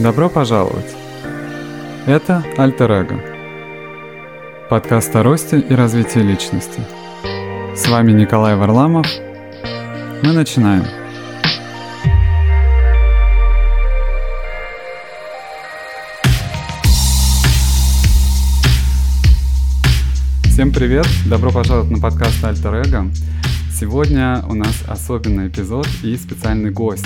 Добро пожаловать! Это Альтер Эго. Подкаст о росте и развитии личности. С вами Николай Варламов. Мы начинаем. Всем привет! Добро пожаловать на подкаст Альтер Эго. Сегодня у нас особенный эпизод и специальный гость.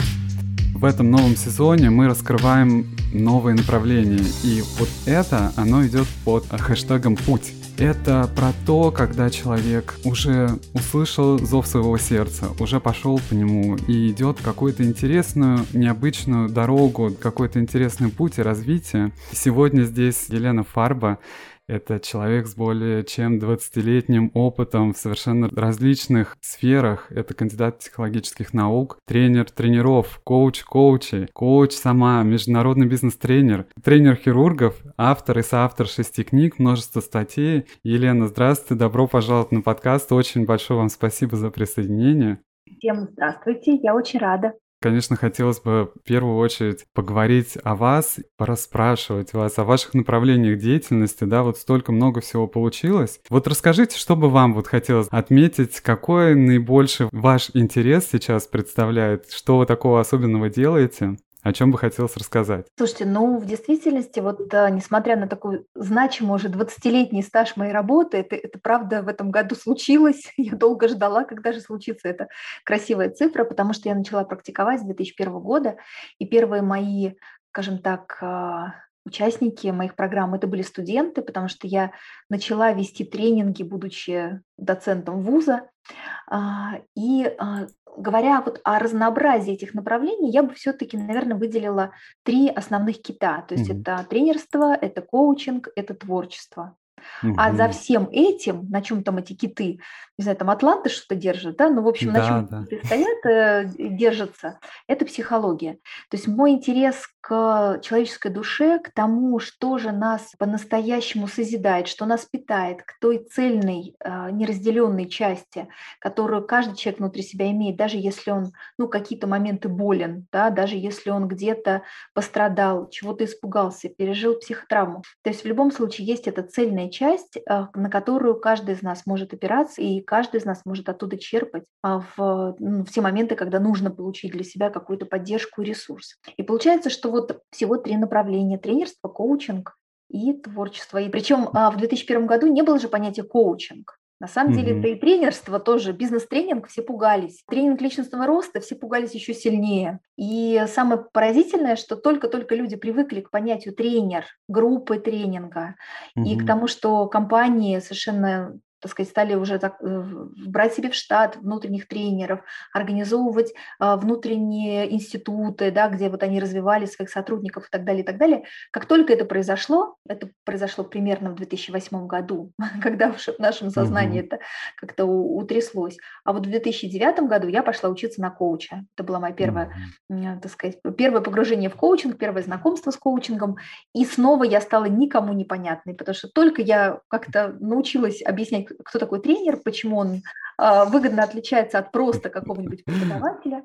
В этом новом сезоне мы раскрываем новые направления, и вот это, оно идет под хэштегом «Путь». Это про то, когда человек уже услышал зов своего сердца, уже пошел по нему и идет какую-то интересную, необычную дорогу, какой-то интересный путь и развитие. Сегодня здесь Елена Фарба, это человек с более чем 20-летним опытом в совершенно различных сферах. Это кандидат психологических наук, тренер тренеров, коуч коучей, коуч сама, международный бизнес-тренер, тренер хирургов, автор и соавтор шести книг, множество статей. Елена, здравствуйте, добро пожаловать на подкаст. Очень большое вам спасибо за присоединение. Всем здравствуйте, я очень рада. Конечно, хотелось бы в первую очередь поговорить о вас, пораспрашивать вас о ваших направлениях деятельности, да, вот столько много всего получилось. Вот расскажите, что бы вам вот хотелось отметить, какой наибольший ваш интерес сейчас представляет, что вы такого особенного делаете? О чем бы хотелось рассказать? Слушайте, ну, в действительности, вот несмотря на такой значимый уже 20-летний стаж моей работы, это, это правда в этом году случилось. Я долго ждала, когда же случится эта красивая цифра, потому что я начала практиковать с 2001 года, и первые мои, скажем так, а, участники моих программ это были студенты, потому что я начала вести тренинги, будучи доцентом вуза. А, и а, говоря вот о разнообразии этих направлений, я бы все-таки, наверное, выделила три основных кита. То есть mm-hmm. это тренерство, это коучинг, это творчество. Угу. А за всем этим, на чем там эти киты, не знаю, там Атланты что-то держат, да, ну, в общем, да, на чем да. стоят, э, держатся, это психология. То есть мой интерес к человеческой душе, к тому, что же нас по-настоящему созидает, что нас питает, к той цельной, э, неразделенной части, которую каждый человек внутри себя имеет, даже если он, ну, какие-то моменты болен, да, даже если он где-то пострадал, чего-то испугался, пережил психотравму. То есть в любом случае есть эта цельная часть, э, на которую каждый из нас может опираться, и каждый из нас может оттуда черпать а, в, ну, в те моменты, когда нужно получить для себя какую-то поддержку и ресурс. И получается, что вот всего три направления – тренерство, коучинг и творчество. И причем а, в 2001 году не было же понятия коучинг. На самом mm-hmm. деле это и тренерство тоже, бизнес-тренинг, все пугались. Тренинг личностного роста, все пугались еще сильнее. И самое поразительное, что только-только люди привыкли к понятию тренер, группы тренинга mm-hmm. и к тому, что компании совершенно так сказать, стали уже так, э, брать себе в штат внутренних тренеров, организовывать а, внутренние институты, да, где вот они развивали своих сотрудников и так далее, и так далее. Как только это произошло, это произошло примерно в 2008 году, когда в нашем сознании угу. это как-то утряслось. А вот в 2009 году я пошла учиться на коуча. Это было мое первое, угу. так сказать, первое погружение в коучинг, первое знакомство с коучингом. И снова я стала никому непонятной, потому что только я как-то научилась объяснять, кто такой тренер, почему он а, выгодно отличается от просто какого-нибудь преподавателя.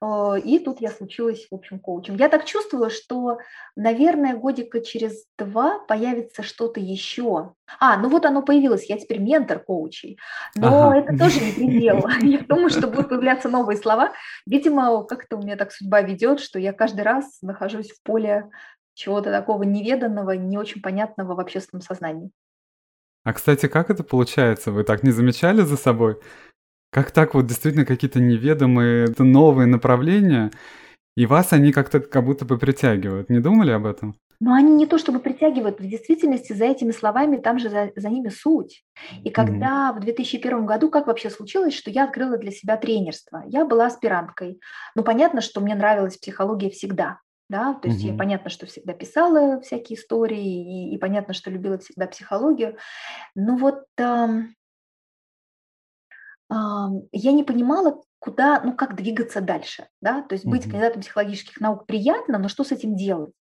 А, и тут я случилась, в общем, коучем. Я так чувствовала, что, наверное, годика через два появится что-то еще. А, ну вот оно появилось, я теперь ментор коучей. Но ага. это тоже не предел. Я думаю, что будут появляться новые слова. Видимо, как-то у меня так судьба ведет, что я каждый раз нахожусь в поле чего-то такого неведанного, не очень понятного в общественном сознании. А, кстати, как это получается? Вы так не замечали за собой? Как так вот действительно какие-то неведомые, новые направления, и вас они как-то как будто бы притягивают. Не думали об этом? Но они не то чтобы притягивают, в действительности за этими словами там же за, за ними суть. И когда mm-hmm. в 2001 году, как вообще случилось, что я открыла для себя тренерство? Я была аспиранткой. Ну, понятно, что мне нравилась психология всегда да, то есть угу. я понятно, что всегда писала всякие истории, и, и понятно, что любила всегда психологию, но вот э, э, я не понимала, куда, ну как двигаться дальше, да, то есть быть угу. кандидатом психологических наук приятно, но что с этим делать?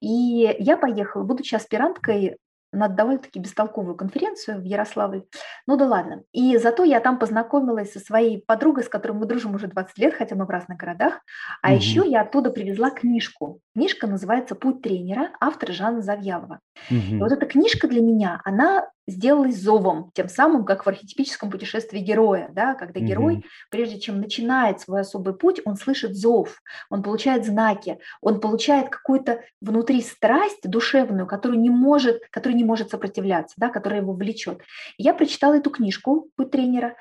И я поехала, будучи аспиранткой, на довольно-таки бестолковую конференцию в Ярославле. Ну да ладно. И зато я там познакомилась со своей подругой, с которой мы дружим уже 20 лет, хотя мы в разных городах. А угу. еще я оттуда привезла книжку. Книжка называется «Путь тренера», автор Жанна Завьялова. Угу. И вот эта книжка для меня, она сделалась зовом, тем самым, как в архетипическом путешествии героя, да, когда угу. герой, прежде чем начинает свой особый путь, он слышит зов, он получает знаки, он получает какую-то внутри страсть душевную, которую не может, которая не может сопротивляться, да, которая его влечет. Я прочитала эту книжку «Путь тренера»,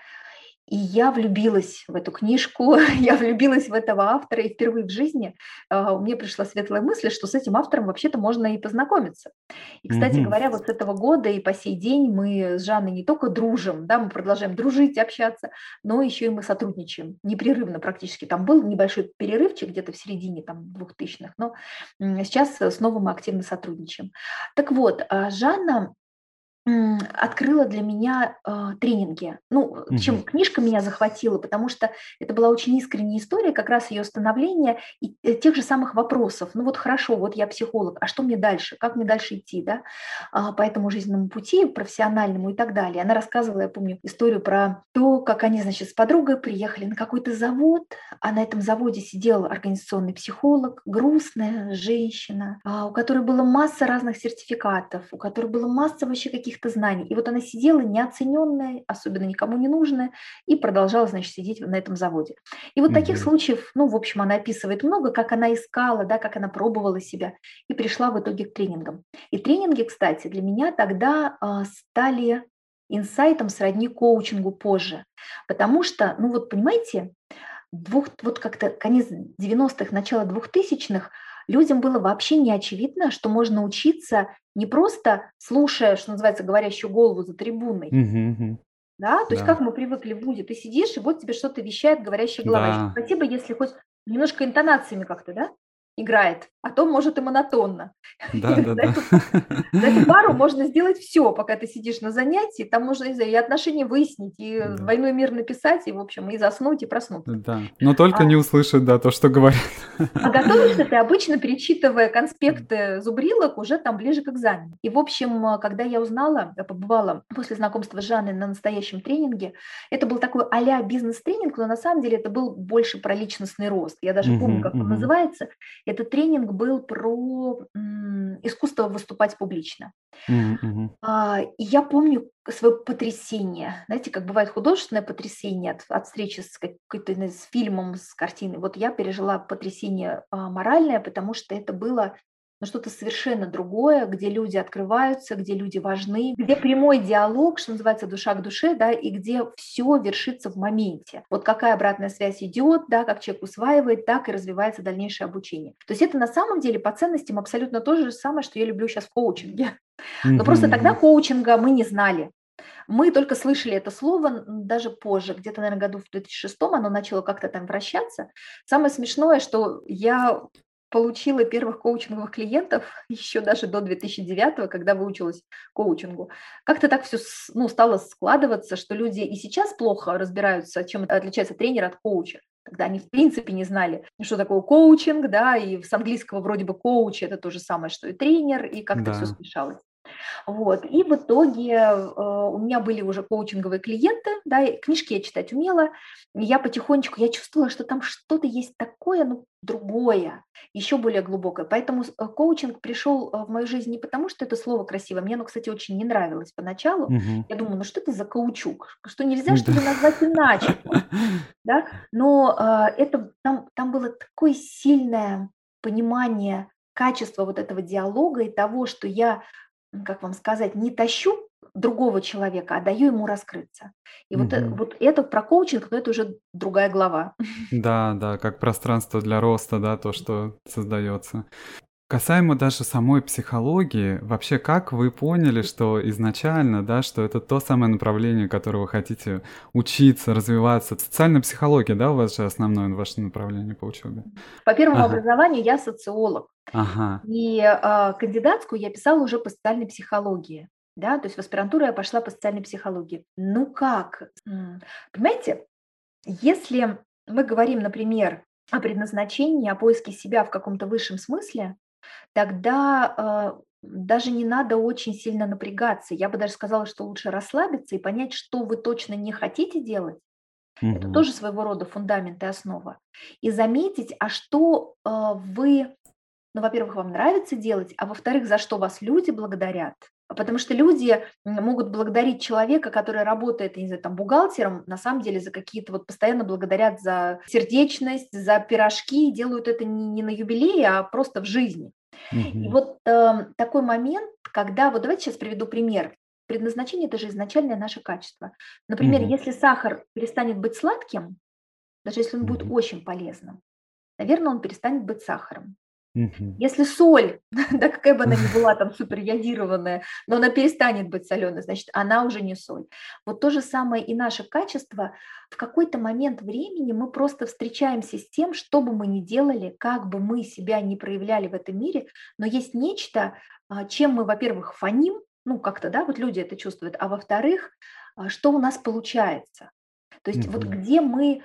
и я влюбилась в эту книжку, я влюбилась в этого автора, и впервые в жизни э, мне пришла светлая мысль, что с этим автором вообще-то можно и познакомиться. И, кстати mm-hmm. говоря, вот с этого года и по сей день мы с Жанной не только дружим, да, мы продолжаем дружить, общаться, но еще и мы сотрудничаем непрерывно практически. Там был небольшой перерывчик где-то в середине там двухтысячных, но сейчас снова мы активно сотрудничаем. Так вот, а Жанна открыла для меня э, тренинги. Ну, угу. чем книжка меня захватила, потому что это была очень искренняя история, как раз ее становления и э, тех же самых вопросов. Ну вот хорошо, вот я психолог, а что мне дальше? Как мне дальше идти, да, а, по этому жизненному пути, профессиональному и так далее. Она рассказывала, я помню, историю про то, как они, значит, с подругой приехали на какой-то завод, а на этом заводе сидел организационный психолог, грустная женщина, а, у которой была масса разных сертификатов, у которой было масса вообще каких каких-то знаний. И вот она сидела неоцененная, особенно никому не нужная, и продолжала, значит, сидеть на этом заводе. И вот mm-hmm. таких случаев, ну, в общем, она описывает много, как она искала, да, как она пробовала себя, и пришла в итоге к тренингам. И тренинги, кстати, для меня тогда э, стали инсайтом сродни коучингу позже. Потому что, ну вот понимаете, двух, вот как-то конец 90-х, начало 2000-х людям было вообще не очевидно, что можно учиться не просто слушая, что называется, говорящую голову за трибуной, угу, да, то да. есть как мы привыкли в ВУЗе, ты сидишь, и вот тебе что-то вещает говорящая голова. Да. Спасибо, если хоть немножко интонациями как-то, да, играет, а то может и монотонно. Да, да, да. За эту пару можно сделать все, пока ты сидишь на занятии, там можно и отношения выяснить, и двойной мир написать, и, в общем, и заснуть, и проснуться. Да, но только а не услышать, да, то, что говорят. А готовишься ты обычно, перечитывая конспекты зубрилок уже там ближе к экзамену. И, в общем, когда я узнала, я побывала после знакомства с Жанной на настоящем тренинге, это был такой а бизнес-тренинг, но на самом деле это был больше про личностный рост. Я даже помню, как он называется. Этот тренинг был про искусство выступать публично. Mm-hmm. И я помню свое потрясение. Знаете, как бывает художественное потрясение от, от встречи с какой-то с фильмом, с картиной. Вот я пережила потрясение а, моральное, потому что это было но что-то совершенно другое, где люди открываются, где люди важны, где прямой диалог, что называется, душа к душе, да, и где все вершится в моменте. Вот какая обратная связь идет, да, как человек усваивает, так и развивается дальнейшее обучение. То есть это на самом деле по ценностям абсолютно то же самое, что я люблю сейчас в коучинге. Но mm-hmm. просто тогда коучинга мы не знали. Мы только слышали это слово даже позже, где-то, наверное, году в 2006 оно начало как-то там вращаться. Самое смешное, что я получила первых коучинговых клиентов еще даже до 2009, когда выучилась коучингу. Как-то так все ну, стало складываться, что люди и сейчас плохо разбираются, чем отличается тренер от коуча. Тогда они в принципе не знали, что такое коучинг, да, и с английского вроде бы коуч это то же самое, что и тренер, и как-то да. все смешалось. Вот. И в итоге э, у меня были уже коучинговые клиенты, да, книжки я читать умела, и я потихонечку, я чувствовала, что там что-то есть такое, ну, другое, еще более глубокое. Поэтому э, коучинг пришел э, в мою жизнь не потому, что это слово красиво, мне оно, кстати, очень не нравилось поначалу. Угу. Я думаю, ну что это за каучук, что нельзя что ли назвать иначе, да? Но э, это там, там было такое сильное понимание качества вот этого диалога и того, что я как вам сказать, не тащу другого человека, а даю ему раскрыться. И угу. вот, вот это про коучинг, но это уже другая глава. Да, да, как пространство для роста, да, то, что создается. Касаемо даже самой психологии, вообще как вы поняли, что изначально, да, что это то самое направление, которое вы хотите учиться, развиваться? Социальная психология, да, у вас же основное ваше направление по учебе? По первому ага. образованию я социолог. Ага. И э, кандидатскую я писала уже по социальной психологии. Да, то есть в аспирантуру я пошла по социальной психологии. Ну как? Понимаете, если мы говорим, например, о предназначении, о поиске себя в каком-то высшем смысле, тогда даже не надо очень сильно напрягаться. Я бы даже сказала, что лучше расслабиться и понять, что вы точно не хотите делать. Угу. Это тоже своего рода фундамент и основа. И заметить, а что э, вы, ну, во-первых, вам нравится делать, а во-вторых, за что вас люди благодарят. Потому что люди могут благодарить человека, который работает, не знаю, там, бухгалтером, на самом деле за какие-то вот постоянно благодарят за сердечность, за пирожки, делают это не, не на юбилее, а просто в жизни. Угу. И вот э, такой момент, когда, вот давайте сейчас приведу пример. Предназначение – это же изначальное наше качество. Например, угу. если сахар перестанет быть сладким, даже если он угу. будет очень полезным, наверное, он перестанет быть сахаром. Угу. Если соль, да какая бы она ни была там супер ядированная, но она перестанет быть соленой, значит, она уже не соль. Вот то же самое и наше качество. В какой-то момент времени мы просто встречаемся с тем, что бы мы ни делали, как бы мы себя не проявляли в этом мире, но есть нечто, а, чем мы, во-первых, фоним, ну как-то, да, вот люди это чувствуют, а во-вторых, а, что у нас получается. То есть mm-hmm. вот где мы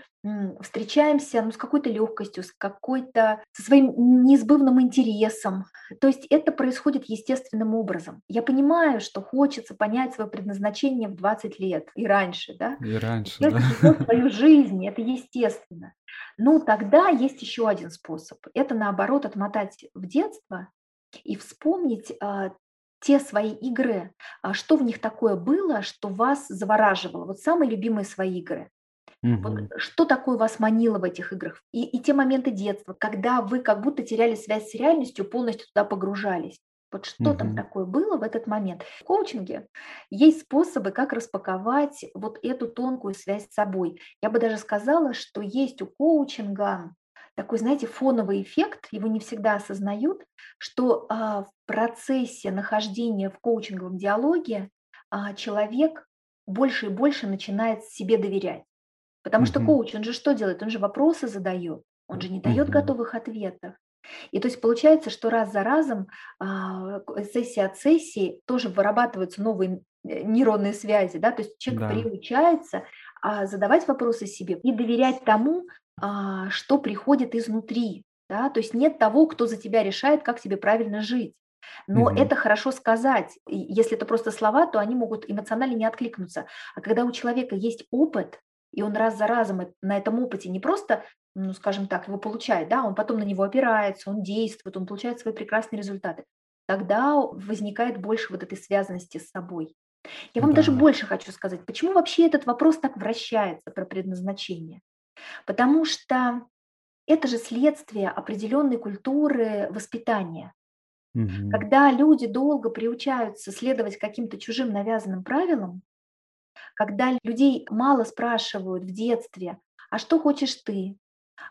встречаемся ну, с какой-то легкостью, с какой-то, со своим неизбывным интересом. То есть это происходит естественным образом. Я понимаю, что хочется понять свое предназначение в 20 лет и раньше, да? И раньше, я да. свою жизнь, это естественно. Ну, тогда есть еще один способ. Это, наоборот, отмотать в детство и вспомнить а, те свои игры, а что в них такое было, что вас завораживало, вот самые любимые свои игры. Угу. Вот что такое вас манило в этих играх? И, и те моменты детства, когда вы как будто теряли связь с реальностью, полностью туда погружались. Вот что угу. там такое было в этот момент? В коучинге есть способы, как распаковать вот эту тонкую связь с собой. Я бы даже сказала, что есть у коучинга такой, знаете, фоновый эффект, его не всегда осознают, что а, в процессе нахождения в коучинговом диалоге а, человек больше и больше начинает себе доверять. Потому что коуч, он же что делает? Он же вопросы задает, он же не дает готовых ответов. И то есть получается, что раз за разом, а, сессия от сессии, тоже вырабатываются новые э, нейронные связи, да, то есть человек да. приучается задавать вопросы себе и доверять тому, что приходит изнутри. Да? То есть нет того, кто за тебя решает, как тебе правильно жить. Но угу. это хорошо сказать. Если это просто слова, то они могут эмоционально не откликнуться. А когда у человека есть опыт, и он раз за разом на этом опыте не просто, ну, скажем так, его получает, да, он потом на него опирается, он действует, он получает свои прекрасные результаты, тогда возникает больше вот этой связанности с собой. Я вам да. даже больше хочу сказать, почему вообще этот вопрос так вращается про предназначение? Потому что это же следствие определенной культуры воспитания. Угу. Когда люди долго приучаются следовать каким-то чужим навязанным правилам, когда людей мало спрашивают в детстве, а что хочешь ты,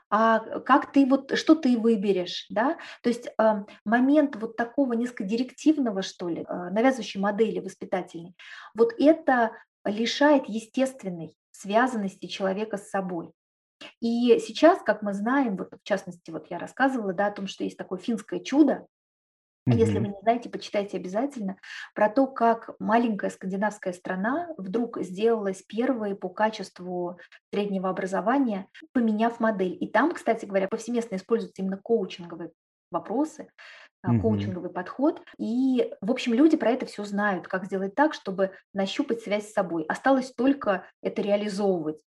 а как ты вот, что ты выберешь, да, то есть э, момент вот такого несколько директивного, что ли, э, навязывающей модели воспитательной, вот это лишает естественной связанности человека с собой. И сейчас, как мы знаем, вот в частности, вот я рассказывала да, о том, что есть такое финское чудо, если вы не знаете, почитайте обязательно про то, как маленькая скандинавская страна вдруг сделалась первой по качеству среднего образования, поменяв модель. И там, кстати говоря, повсеместно используются именно коучинговые вопросы, угу. коучинговый подход. И, в общем, люди про это все знают, как сделать так, чтобы нащупать связь с собой. Осталось только это реализовывать.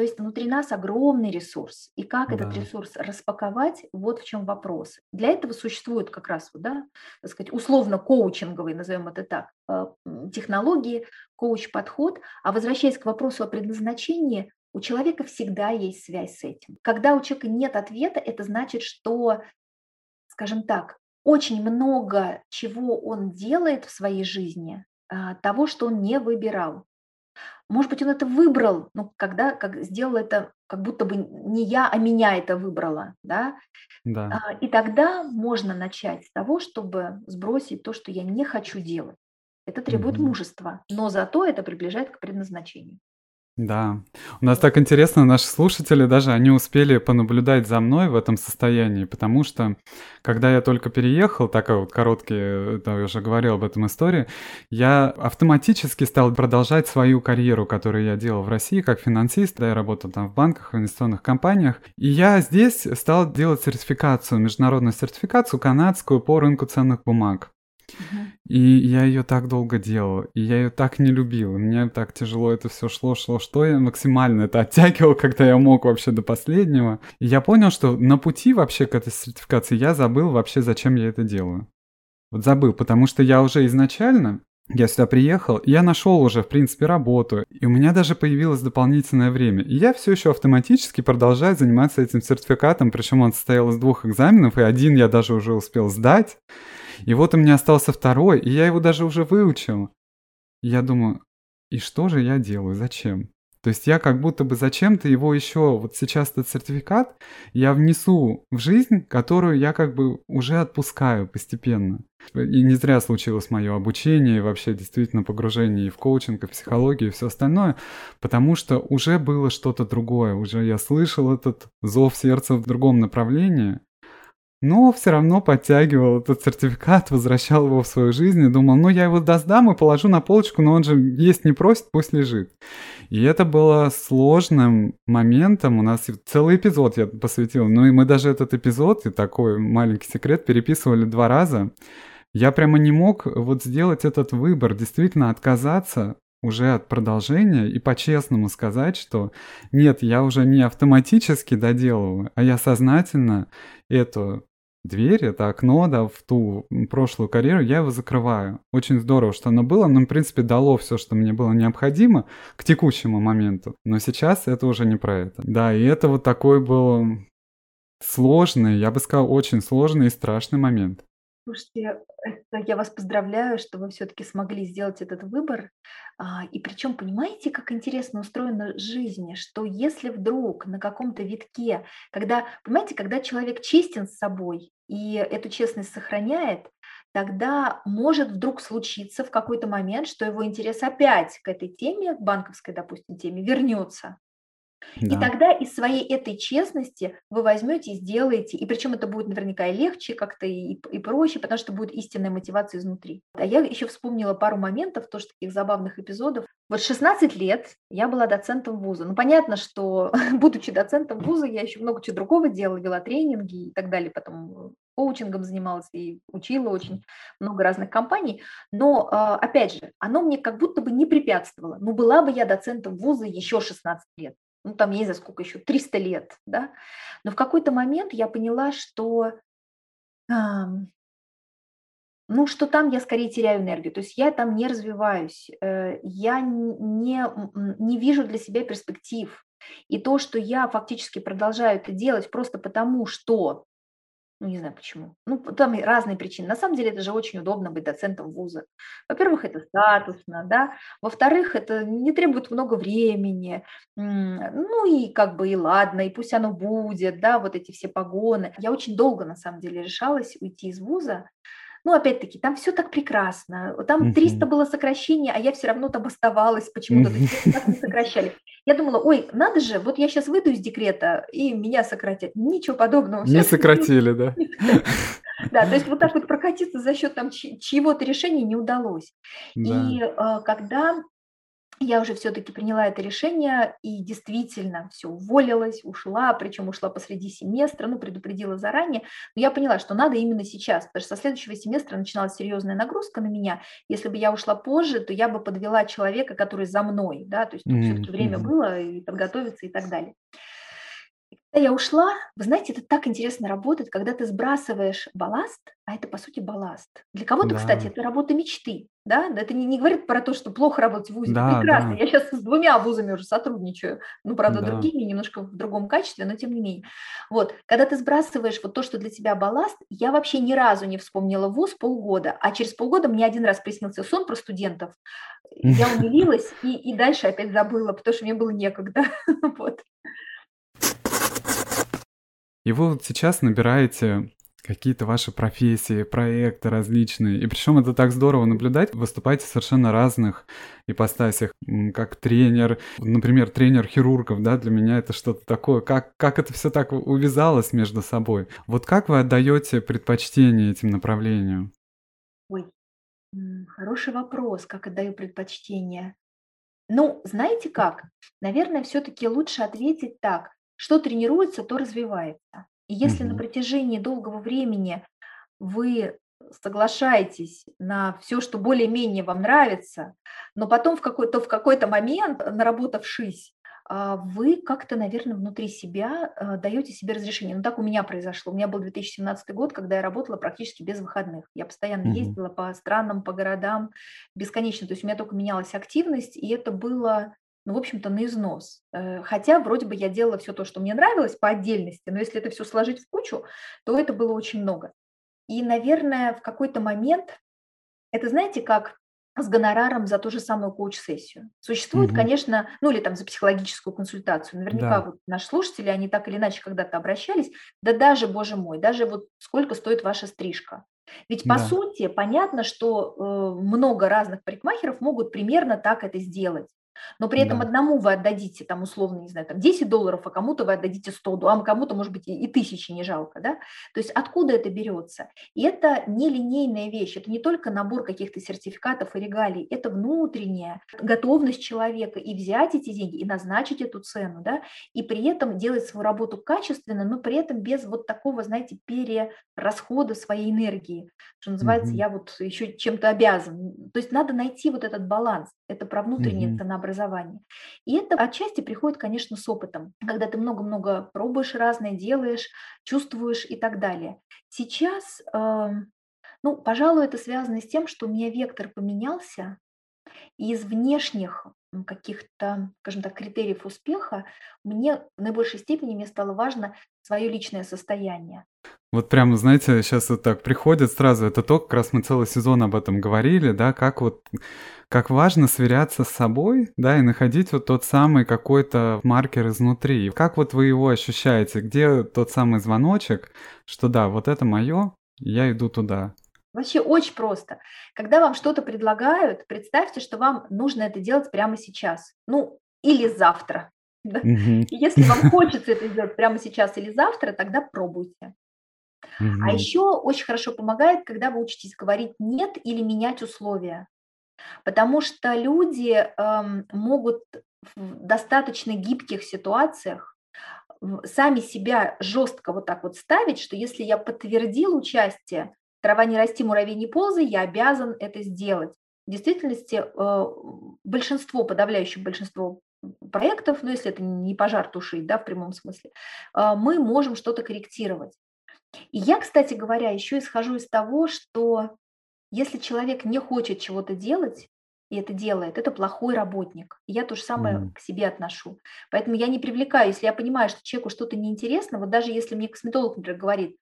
То есть внутри нас огромный ресурс. И как да. этот ресурс распаковать, вот в чем вопрос. Для этого существуют как раз, да, так сказать, условно коучинговые, назовем это так, э, технологии, коуч-подход. А возвращаясь к вопросу о предназначении, у человека всегда есть связь с этим. Когда у человека нет ответа, это значит, что, скажем так, очень много чего он делает в своей жизни, а, того, что он не выбирал. Может быть, он это выбрал, но когда как сделал это, как будто бы не я, а меня это выбрала, да? Да. А, и тогда можно начать с того, чтобы сбросить то, что я не хочу делать. Это требует угу. мужества, но зато это приближает к предназначению. Да. У нас так интересно, наши слушатели даже, они успели понаблюдать за мной в этом состоянии, потому что, когда я только переехал, такая вот короткий, это я уже говорил об этом истории, я автоматически стал продолжать свою карьеру, которую я делал в России как финансист, да, я работал там в банках, в инвестиционных компаниях, и я здесь стал делать сертификацию, международную сертификацию канадскую по рынку ценных бумаг. И я ее так долго делал, и я ее так не любил, мне так тяжело это все шло, шло, что я максимально это оттягивал, когда я мог вообще до последнего. И я понял, что на пути вообще к этой сертификации я забыл вообще, зачем я это делаю. Вот забыл, потому что я уже изначально я сюда приехал, и я нашел уже, в принципе, работу, и у меня даже появилось дополнительное время. И я все еще автоматически продолжаю заниматься этим сертификатом, причем он состоял из двух экзаменов, и один я даже уже успел сдать. И вот у меня остался второй, и я его даже уже выучил. Я думаю, и что же я делаю, зачем? То есть я как будто бы зачем-то его еще, вот сейчас этот сертификат, я внесу в жизнь, которую я как бы уже отпускаю постепенно. И не зря случилось мое обучение, и вообще действительно погружение и в коучинг, и в психологию, и все остальное, потому что уже было что-то другое, уже я слышал этот зов сердца в другом направлении, но все равно подтягивал этот сертификат, возвращал его в свою жизнь и думал, ну я его доздам и положу на полочку, но он же есть не просит, пусть лежит. И это было сложным моментом, у нас целый эпизод я посвятил, ну и мы даже этот эпизод, и такой маленький секрет, переписывали два раза. Я прямо не мог вот сделать этот выбор, действительно отказаться уже от продолжения и по-честному сказать, что нет, я уже не автоматически доделываю, а я сознательно эту дверь, это окно, да, в ту прошлую карьеру, я его закрываю. Очень здорово, что оно было, но, в принципе, дало все, что мне было необходимо к текущему моменту. Но сейчас это уже не про это. Да, и это вот такой был сложный, я бы сказал, очень сложный и страшный момент. Слушайте, это я вас поздравляю, что вы все-таки смогли сделать этот выбор. А, и причем, понимаете, как интересно устроена жизнь, что если вдруг на каком-то витке, когда, понимаете, когда человек честен с собой и эту честность сохраняет, тогда может вдруг случиться в какой-то момент, что его интерес опять к этой теме, к банковской, допустим, теме, вернется. И тогда из своей этой честности вы возьмете и сделаете, и причем это будет наверняка и легче как-то и, и проще, потому что будет истинная мотивация изнутри. А я еще вспомнила пару моментов, тоже таких забавных эпизодов. Вот 16 лет я была доцентом вуза. Ну, понятно, что будучи доцентом вуза, я еще много чего другого делала, вела тренинги и так далее, потом коучингом занималась и учила очень много разных компаний. Но, а, опять же, оно мне как будто бы не препятствовало. Ну, была бы я доцентом вуза еще 16 лет ну там, не знаю, сколько еще, 300 лет, да, но в какой-то момент я поняла, что, ну, что там я скорее теряю энергию, то есть я там не развиваюсь, э, я не, не вижу для себя перспектив, и то, что я фактически продолжаю это делать просто потому, что ну, не знаю почему. Ну, там разные причины. На самом деле это же очень удобно быть доцентом вуза. Во-первых, это статусно, да. Во-вторых, это не требует много времени. Ну и как бы и ладно, и пусть оно будет, да, вот эти все погоны. Я очень долго, на самом деле, решалась уйти из вуза, ну, опять-таки, там все так прекрасно. Там 300 было сокращений, а я все равно там оставалась почему-то. Так не сокращали. Я думала, ой, надо же, вот я сейчас выйду из декрета, и меня сократят. Ничего подобного. Не сократили, да? Да, то есть вот так вот прокатиться за счет там чьего-то решения не удалось. И э, когда я уже все-таки приняла это решение и действительно все уволилась, ушла, причем ушла посреди семестра, ну, предупредила заранее, но я поняла, что надо именно сейчас, потому что со следующего семестра начиналась серьезная нагрузка на меня. Если бы я ушла позже, то я бы подвела человека, который за мной, да, то есть mm-hmm. все-таки время было и подготовиться и так далее. Когда я ушла, вы знаете, это так интересно работает, когда ты сбрасываешь балласт, а это по сути балласт. Для кого-то, да. кстати, это работа мечты, да, это не, не говорит про то, что плохо работать в ВУЗе, да, прекрасно. Да. Я сейчас с двумя вузами уже сотрудничаю, ну, правда, да. другими, немножко в другом качестве, но тем не менее. Вот, когда ты сбрасываешь вот то, что для тебя балласт, я вообще ни разу не вспомнила ВУЗ полгода, а через полгода мне один раз приснился сон про студентов, я умилилась и, и дальше опять забыла, потому что мне было некогда, вот. И вы вот сейчас набираете какие-то ваши профессии, проекты различные. И причем это так здорово наблюдать. Выступаете в совершенно разных ипостасях, как тренер, например, тренер хирургов, да, для меня это что-то такое. Как, как это все так увязалось между собой? Вот как вы отдаете предпочтение этим направлениям? Ой, хороший вопрос, как отдаю предпочтение. Ну, знаете как? Наверное, все-таки лучше ответить так. Что тренируется, то развивается. И если на протяжении долгого времени вы соглашаетесь на все, что более-менее вам нравится, но потом в какой-то, в какой-то момент, наработавшись, а, вы как-то, наверное, внутри себя а, даете себе разрешение. Ну, так у меня произошло. У меня был 2017 год, когда я работала практически без выходных. Я постоянно mm-hmm. ездила по странам, по городам бесконечно. То есть у меня только менялась активность, и это было ну, в общем-то, на износ. Э, хотя вроде бы я делала все то, что мне нравилось по отдельности, но если это все сложить в кучу, то это было очень много. И, наверное, в какой-то момент, это знаете, как с гонораром за ту же самую коуч-сессию. Существует, угу. конечно, ну или там за психологическую консультацию. Наверняка да. вот наши слушатели, они так или иначе когда-то обращались. Да даже, боже мой, даже вот сколько стоит ваша стрижка. Ведь по да. сути понятно, что э, много разных парикмахеров могут примерно так это сделать. Но при этом да. одному вы отдадите, там, условно, не знаю, там 10 долларов, а кому-то вы отдадите 100, а кому-то, может быть, и тысячи не жалко, да? То есть откуда это берется? И это не линейная вещь, это не только набор каких-то сертификатов и регалий, это внутренняя готовность человека и взять эти деньги, и назначить эту цену, да, и при этом делать свою работу качественно, но при этом без вот такого, знаете, перерасхода своей энергии, что называется, mm-hmm. я вот еще чем-то обязан. То есть надо найти вот этот баланс, это про внутреннее mm-hmm. ценообразование. И это отчасти приходит, конечно, с опытом, когда ты много-много пробуешь разное, делаешь, чувствуешь и так далее. Сейчас, эм, ну, пожалуй, это связано с тем, что у меня вектор поменялся, и из внешних каких-то, скажем так, критериев успеха мне в наибольшей степени мне стало важно свое личное состояние. Вот прямо, знаете, сейчас вот так приходит сразу это то, как раз мы целый сезон об этом говорили, да, как вот как важно сверяться с собой, да, и находить вот тот самый какой-то маркер изнутри. Как вот вы его ощущаете? Где тот самый звоночек, что да, вот это мое, я иду туда. Вообще очень просто. Когда вам что-то предлагают, представьте, что вам нужно это делать прямо сейчас. Ну, или завтра. Да? Угу. Если вам хочется это сделать прямо сейчас или завтра, тогда пробуйте. Угу. А еще очень хорошо помогает, когда вы учитесь говорить нет или менять условия. Потому что люди эм, могут в достаточно гибких ситуациях сами себя жестко вот так вот ставить, что если я подтвердил участие, трава не расти, муравей не ползай, я обязан это сделать. В действительности э, большинство, подавляющее большинство проектов, ну если это не пожар тушить, да, в прямом смысле, э, мы можем что-то корректировать. И я, кстати говоря, еще исхожу из того, что если человек не хочет чего-то делать, и это делает, это плохой работник. И я то же самое mm. к себе отношу. Поэтому я не привлекаю, если я понимаю, что человеку что-то неинтересно, вот даже если мне косметолог, например, говорит,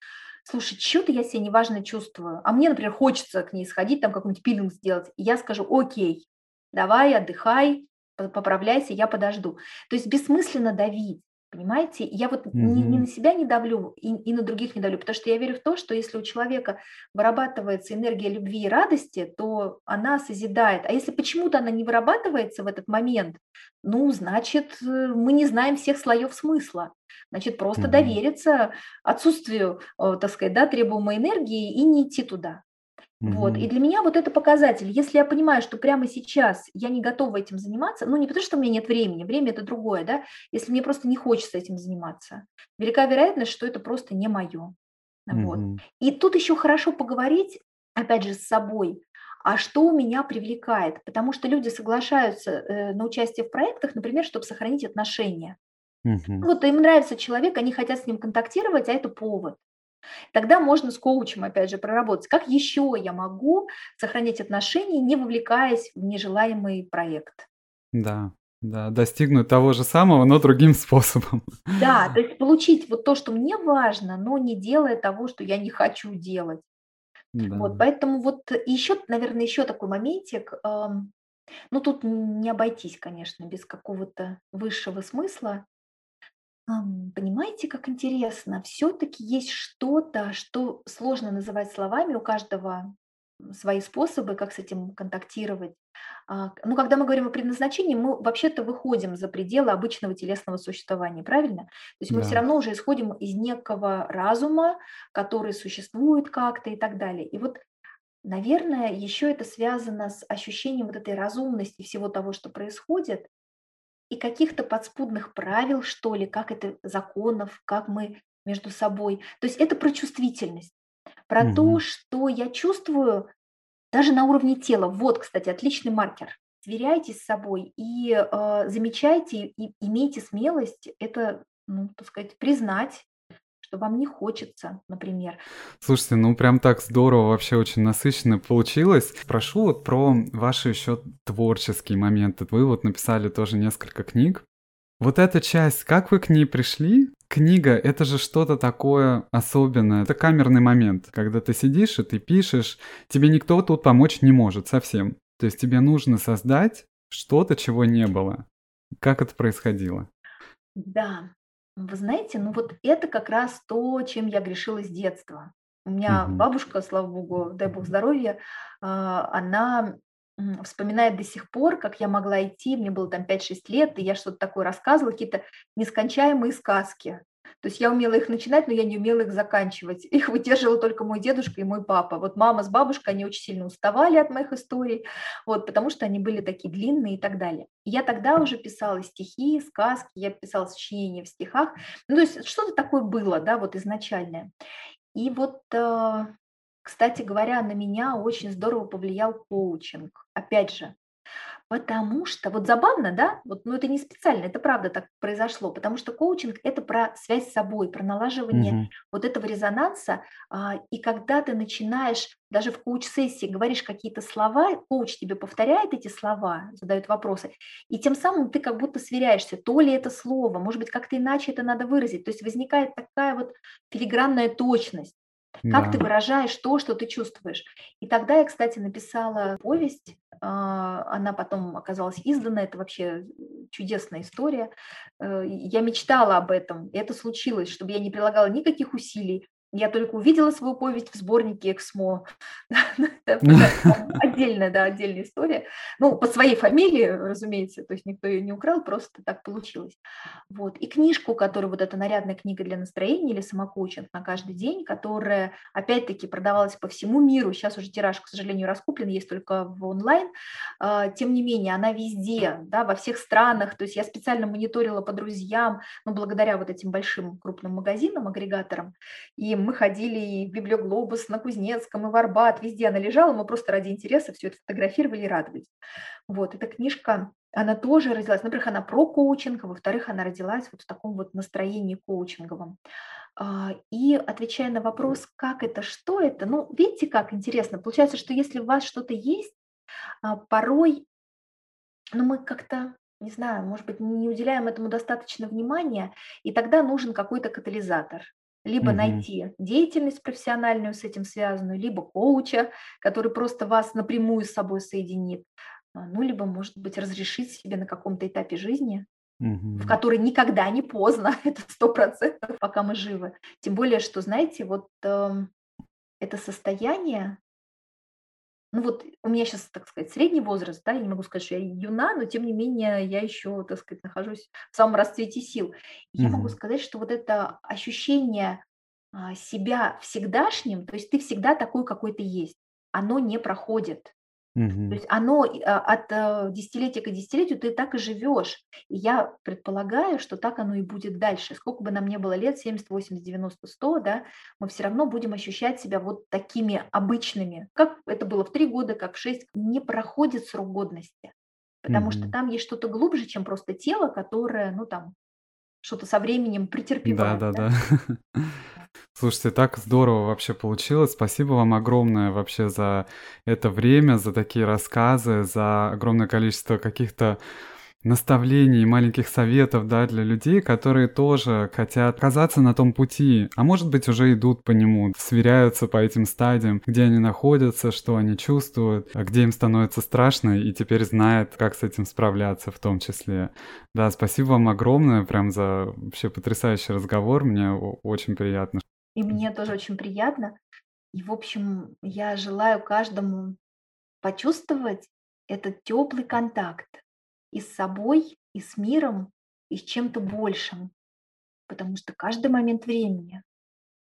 слушай, что-то я себя неважно чувствую, а мне, например, хочется к ней сходить, там какой-нибудь пилинг сделать, и я скажу, окей, давай, отдыхай, поправляйся, я подожду. То есть бессмысленно давить. Понимаете, я вот mm-hmm. ни, ни на себя не давлю и, и на других не давлю, потому что я верю в то, что если у человека вырабатывается энергия любви и радости, то она созидает. А если почему-то она не вырабатывается в этот момент, ну, значит, э, мы не знаем всех слоев смысла. Значит, просто mm-hmm. довериться отсутствию, э, так сказать, да, требуемой энергии и не идти туда. Вот. И для меня вот это показатель. Если я понимаю, что прямо сейчас я не готова этим заниматься, ну не потому, что у меня нет времени, время это другое, да, если мне просто не хочется этим заниматься, велика вероятность, что это просто не мое. Вот. И тут еще хорошо поговорить, опять же, с собой, а что у меня привлекает, потому что люди соглашаются э, на участие в проектах, например, чтобы сохранить отношения. Угу. Вот им нравится человек, они хотят с ним контактировать, а это повод. Тогда можно с коучем, опять же, проработать, как еще я могу сохранять отношения, не вовлекаясь в нежелаемый проект. Да, да, достигнуть того же самого, но другим способом. Да, то есть получить вот то, что мне важно, но не делая того, что я не хочу делать. Да. Вот, поэтому вот еще, наверное, еще такой моментик. Ну, тут не обойтись, конечно, без какого-то высшего смысла. Понимаете, как интересно, все-таки есть что-то, что сложно называть словами, у каждого свои способы, как с этим контактировать. А, ну, когда мы говорим о предназначении, мы вообще-то выходим за пределы обычного телесного существования, правильно? То есть мы все Да. равно уже исходим из некого разума, который существует как-то и так далее. И вот, наверное, еще это связано с ощущением вот этой разумности всего того, что происходит, и каких-то подспудных правил, что ли, как это, законов, как мы между собой. То есть это про чувствительность, про то, Мгм. что я чувствую даже на уровне тела. Вот, кстати, отличный маркер. Сверяйтесь с собой и э, замечайте, и имейте смелость это, ну, так сказать, признать, что вам не хочется, например. Слушайте, ну прям так здорово, вообще очень насыщенно получилось. Спрошу вот про ваши еще творческие моменты. Вы вот написали тоже несколько книг. Вот эта часть, как вы к ней пришли? Книга — это же что-то такое особенное. Это камерный момент, когда ты сидишь и ты пишешь, тебе никто тут помочь не может совсем. То есть тебе нужно создать что-то, чего не было. Как это происходило? Да, вы знаете, ну вот это как раз то, чем я грешила с детства. У меня Мгм. бабушка, слава богу, дай бог здоровья, а, она вспоминает до сих пор, как я могла идти, мне было там 5-6 лет, и я что-то такое рассказывала, какие-то нескончаемые сказки. То есть я умела их начинать, но я не умела их заканчивать. Их выдерживал только мой дедушка и мой папа. Вот мама с бабушкой, они очень сильно уставали от моих историй, вот, потому что они были такие длинные и так далее. Я тогда уже писала стихи, сказки, я писала сочинения в стихах. Ну, то есть что-то такое было, да, вот изначальное. И вот, э, кстати говоря, на меня очень здорово повлиял коучинг. Опять же, Потому что вот забавно, да, вот, но это не специально, это правда так произошло, потому что коучинг– это про связь с собой, про налаживание Мгм. вот этого резонанса, а, и когда ты начинаешь даже в коуч-сессии говоришь какие-то слова, коуч тебе повторяет эти слова, задает вопросы, и тем самым ты как будто сверяешься, то ли это слово, может быть, как-то иначе это надо выразить, то есть возникает такая вот филигранная точность. Как ты Да. выражаешь то, что ты чувствуешь? И тогда я, кстати, написала повесть, а, она потом оказалась издана, это вообще чудесная история. Э, Я мечтала об этом, и это случилось, чтобы я не прилагала никаких усилий. Я только увидела свою повесть в сборнике «Эксмо». Ну, отдельная, да, отдельная история. Ну, по своей фамилии, разумеется, то есть никто ее не украл, просто так получилось. Вот. И книжку, которая вот эта нарядная книга для настроения или самокоучинг на каждый день, которая, опять-таки, продавалась по всему миру. Сейчас уже тираж, к сожалению, раскуплен, есть только в онлайн. А, Тем не менее, она везде, да, во всех странах. То есть я специально мониторила по друзьям, ну, благодаря вот этим большим крупным магазинам, агрегаторам. И мы ходили и в Библиоглобус, на Кузнецком, и в Арбат, везде она лежала, мы просто ради интереса все это фотографировали и радовались. Вот, эта книжка, она тоже родилась, во-первых, она про коучинг, а во-вторых, она родилась вот в таком вот настроении коучинговом. А, И отвечая на вопрос, как это, что это, ну, видите, как интересно, получается, что если у вас что-то есть, а, порой, ну, мы как-то, не знаю, может быть, не уделяем этому достаточно внимания, и тогда нужен какой-то катализатор. Либо Мгм. найти деятельность профессиональную с этим связанную, либо коуча, который просто вас напрямую с собой соединит, а, ну, либо, может быть, разрешить себе на каком-то этапе жизни, в Мгм. который никогда не поздно, это сто процентов, пока мы живы. Тем более, что, знаете, вот эм, это состояние, ну вот у меня сейчас, так сказать, средний возраст, да, я не могу сказать, что я юна, но тем не менее я еще, так сказать, нахожусь в самом расцвете сил. И я могу сказать, что вот это ощущение а, себя всегдашним, то есть ты всегда такой, какой ты есть, оно не проходит. То есть оно а, от э, десятилетия к десятилетию ты так и живешь. И я предполагаю, что так оно и будет дальше. Сколько бы нам не было лет, 70, 80, 90, 100, да, мы все равно будем ощущать себя вот такими обычными. Как это было в 3 года, как в 6, не проходит срок годности. Потому что Мгм. там есть что-то глубже, чем просто тело, которое, ну там, что-то со временем претерпевает, да. Да-да-да. Слушайте, так здорово вообще получилось. Спасибо вам огромное вообще за это время, за такие рассказы, за огромное количество каких-то наставлений, маленьких советов, да, для людей, которые тоже хотят оказаться на том пути, а может быть уже идут по нему, сверяются по этим стадиям, где они находятся, что они чувствуют, а где им становится страшно, и теперь знают, как с этим справляться в том числе. Да, спасибо вам огромное прям за вообще потрясающий разговор, мне очень приятно. И мне тоже очень приятно. И, в общем, я желаю каждому почувствовать этот теплый контакт и с собой, и с миром, и с чем-то большим. Потому что каждый момент времени,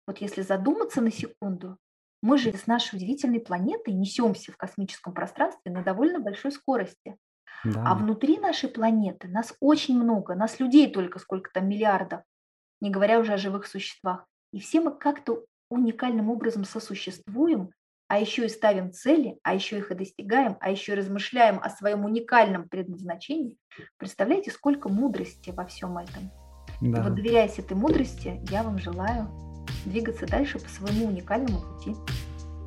вот если задуматься на секунду, мы же с нашей удивительной планетой несемся в космическом пространстве на довольно большой скорости. А да. А внутри нашей планеты нас очень много, нас людей только сколько там миллиардов, не говоря уже о живых существах. И все мы как-то уникальным образом сосуществуем, а еще и ставим цели, а еще их и достигаем, а еще и размышляем о своем уникальном предназначении. Представляете, сколько мудрости во всем этом. Да. вот доверяясь этой мудрости, я вам желаю двигаться дальше по своему уникальному пути.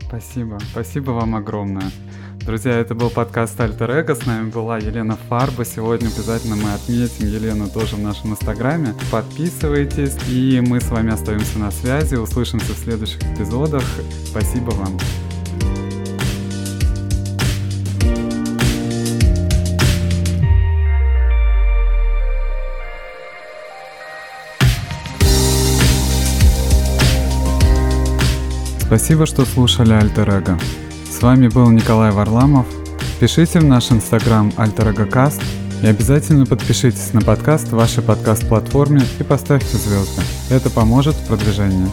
Спасибо. Спасибо вам огромное. Друзья, это был подкаст Альтер Эго. С нами была Елена Фарба. Сегодня обязательно мы отметим Елену тоже в нашем инстаграме. Подписывайтесь, и мы с вами остаемся на связи. Услышимся в следующих эпизодах. Спасибо вам. Спасибо, что слушали Альтер Эго. С вами был Николай Варламов. Пишите в наш инстаграм Каст и обязательно подпишитесь на подкаст в вашей подкаст-платформе и поставьте звезды. Это поможет в продвижении.